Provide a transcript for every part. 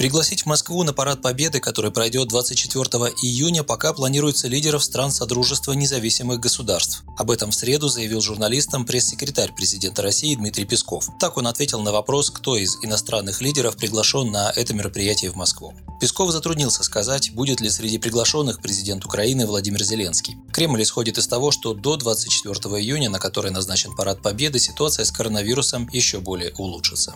Пригласить в Москву на Парад Победы, который пройдет 24 июня, пока планируется лидеров стран Содружества независимых государств. Об этом в среду заявил журналистам пресс-секретарь президента России Дмитрий Песков. Так он ответил на вопрос, кто из иностранных лидеров приглашен на это мероприятие в Москву. Песков затруднился сказать, будет ли среди приглашенных президент Украины Владимир Зеленский. Кремль исходит из того, что до 24 июня, на который назначен Парад Победы, ситуация с коронавирусом еще более улучшится.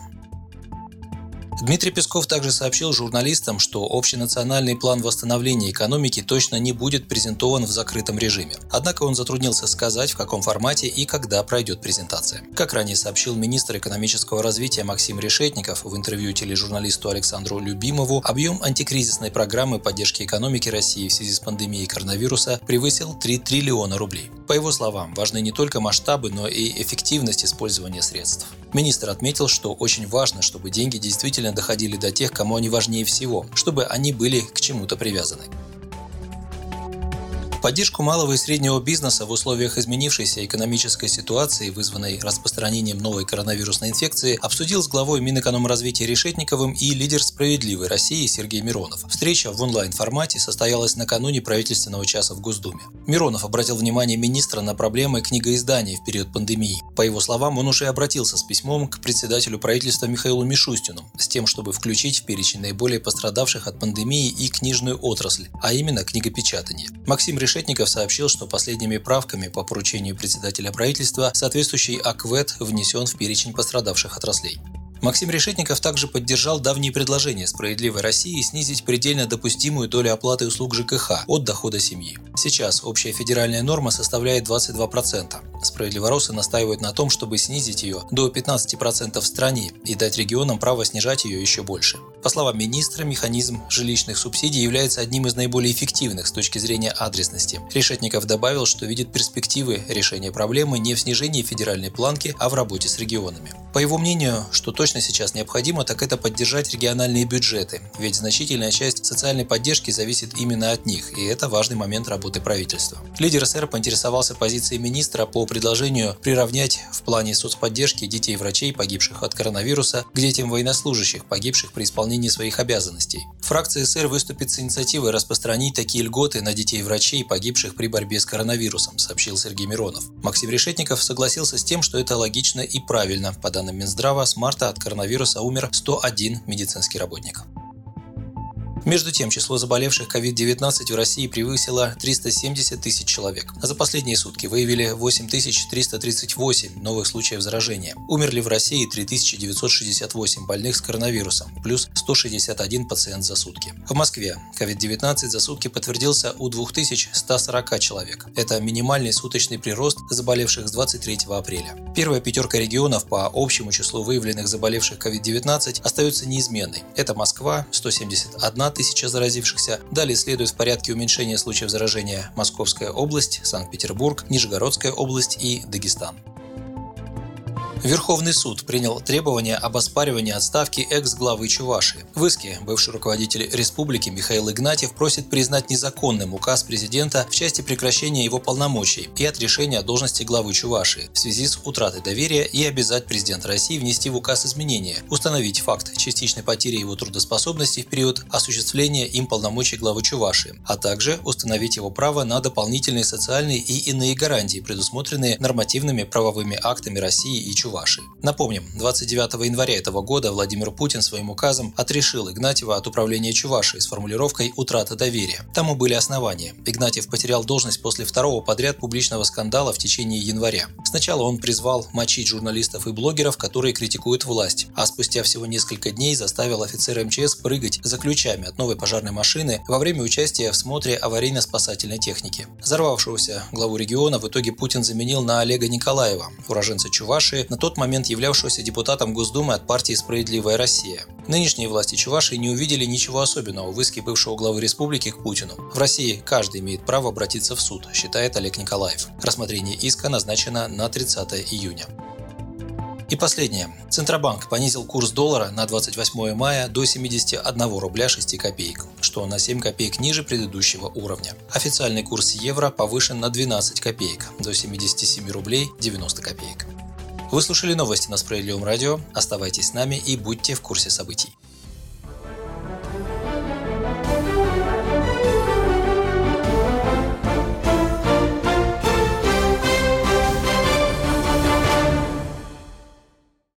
Дмитрий Песков также сообщил журналистам, что общенациональный план восстановления экономики точно не будет презентован в закрытом режиме. Однако он затруднился сказать, в каком формате и когда пройдет презентация. Как ранее сообщил министр экономического развития Максим Решетников в интервью тележурналисту Александру Любимову, объем антикризисной программы поддержки экономики России в связи с пандемией коронавируса превысил 3 триллиона рублей. По его словам, важны не только масштабы, но и эффективность использования средств. Министр отметил, что очень важно, чтобы деньги действительно доходили до тех, кому они важнее всего, чтобы они были к чему-то привязаны. Поддержку малого и среднего бизнеса в условиях изменившейся экономической ситуации, вызванной распространением новой коронавирусной инфекции, обсудил с главой Минэкономразвития Решетниковым и лидер «Справедливой России» Сергей Миронов. Встреча в онлайн-формате состоялась накануне правительственного часа в Госдуме. Миронов обратил внимание министра на проблемы книгоиздания в период пандемии. По его словам, он уже обратился с письмом к председателю правительства Михаилу Мишустину с тем, чтобы включить в перечень наиболее пострадавших от пандемии и книжную отрасль, а именно книгопечатание. Максим Решетников Решетников сообщил, что последними правками по поручению председателя правительства соответствующий АКВЭД внесен в перечень пострадавших отраслей. Максим Решетников также поддержал давние предложения «Справедливой России» снизить предельно допустимую долю оплаты услуг ЖКХ от дохода семьи. Сейчас общая федеральная норма составляет 22%. Справедливоросы настаивают на том, чтобы снизить ее до 15% в стране и дать регионам право снижать ее еще больше. По словам министра, механизм жилищных субсидий является одним из наиболее эффективных с точки зрения адресности. Решетников добавил, что видит перспективы решения проблемы не в снижении федеральной планки, а в работе с регионами. По его мнению, что точно сейчас необходимо, так это поддержать региональные бюджеты, ведь значительная часть социальной поддержки зависит именно от них, и это важный момент работы правительства. Лидер СР поинтересовался позицией министра по предложению приравнять в плане соцподдержки детей врачей, погибших от коронавируса, к детям военнослужащих, погибших при исполнении своих обязанностей. Фракция СР выступит с инициативой распространить такие льготы на детей врачей, погибших при борьбе с коронавирусом, сообщил Сергей Миронов. Максим Решетников согласился с тем, что это логично и правильно. По данным Минздрава, с марта от коронавируса умер 101 медицинский работник. Между тем, число заболевших COVID-19 в России превысило 370 тысяч человек. За последние сутки выявили 8338 новых случаев заражения. Умерли в России 3968 больных с коронавирусом, плюс 161 пациент за сутки. В Москве COVID-19 за сутки подтвердился у 2140 человек. Это минимальный суточный прирост заболевших с 23 апреля. Первая пятерка регионов по общему числу выявленных заболевших COVID-19 остается неизменной. Это Москва – 171 тысяча заразившихся. Далее следует в порядке уменьшения случаев заражения Московская область, Санкт-Петербург, Нижегородская область и Дагестан. Верховный суд принял требование об оспаривании отставки экс-главы Чувашии. В иске бывший руководитель республики Михаил Игнатьев просит признать незаконным указ президента в части прекращения его полномочий и от должности главы Чувашии в связи с утратой доверия и обязать президента России внести в указ изменения, установить факт частичной потери его трудоспособности в период осуществления им полномочий главы Чувашии, а также установить его право на дополнительные социальные и иные гарантии, предусмотренные нормативными правовыми актами России и Чувашии. Чувашии. Напомним, 29 января этого года Владимир Путин своим указом отрешил Игнатьева от управления Чувашией с формулировкой «утрата доверия». Тому были основания. Игнатьев потерял должность после второго подряд публичного скандала в течение января. Сначала он призвал мочить журналистов и блогеров, которые критикуют власть, а спустя всего несколько дней заставил офицера МЧС прыгать за ключами от новой пожарной машины во время участия в смотре аварийно-спасательной техники. Взорвавшегося главу региона в итоге Путин заменил на Олега Николаева, уроженца Чувашии, на тот момент являвшегося депутатом Госдумы от партии «Справедливая Россия». Нынешние власти Чувашии не увидели ничего особенного в иске бывшего главы республики к Путину. В России каждый имеет право обратиться в суд, считает Олег Николаев. Рассмотрение иска назначено на 30 июня. И последнее. Центробанк понизил курс доллара на 28 мая до 71 рубля 6 копеек, что на 7 копеек ниже предыдущего уровня. Официальный курс евро повышен на 12 копеек, до 77 рублей 90 копеек. Вы слушали новости на Справедливом радио. Оставайтесь с нами и будьте в курсе событий.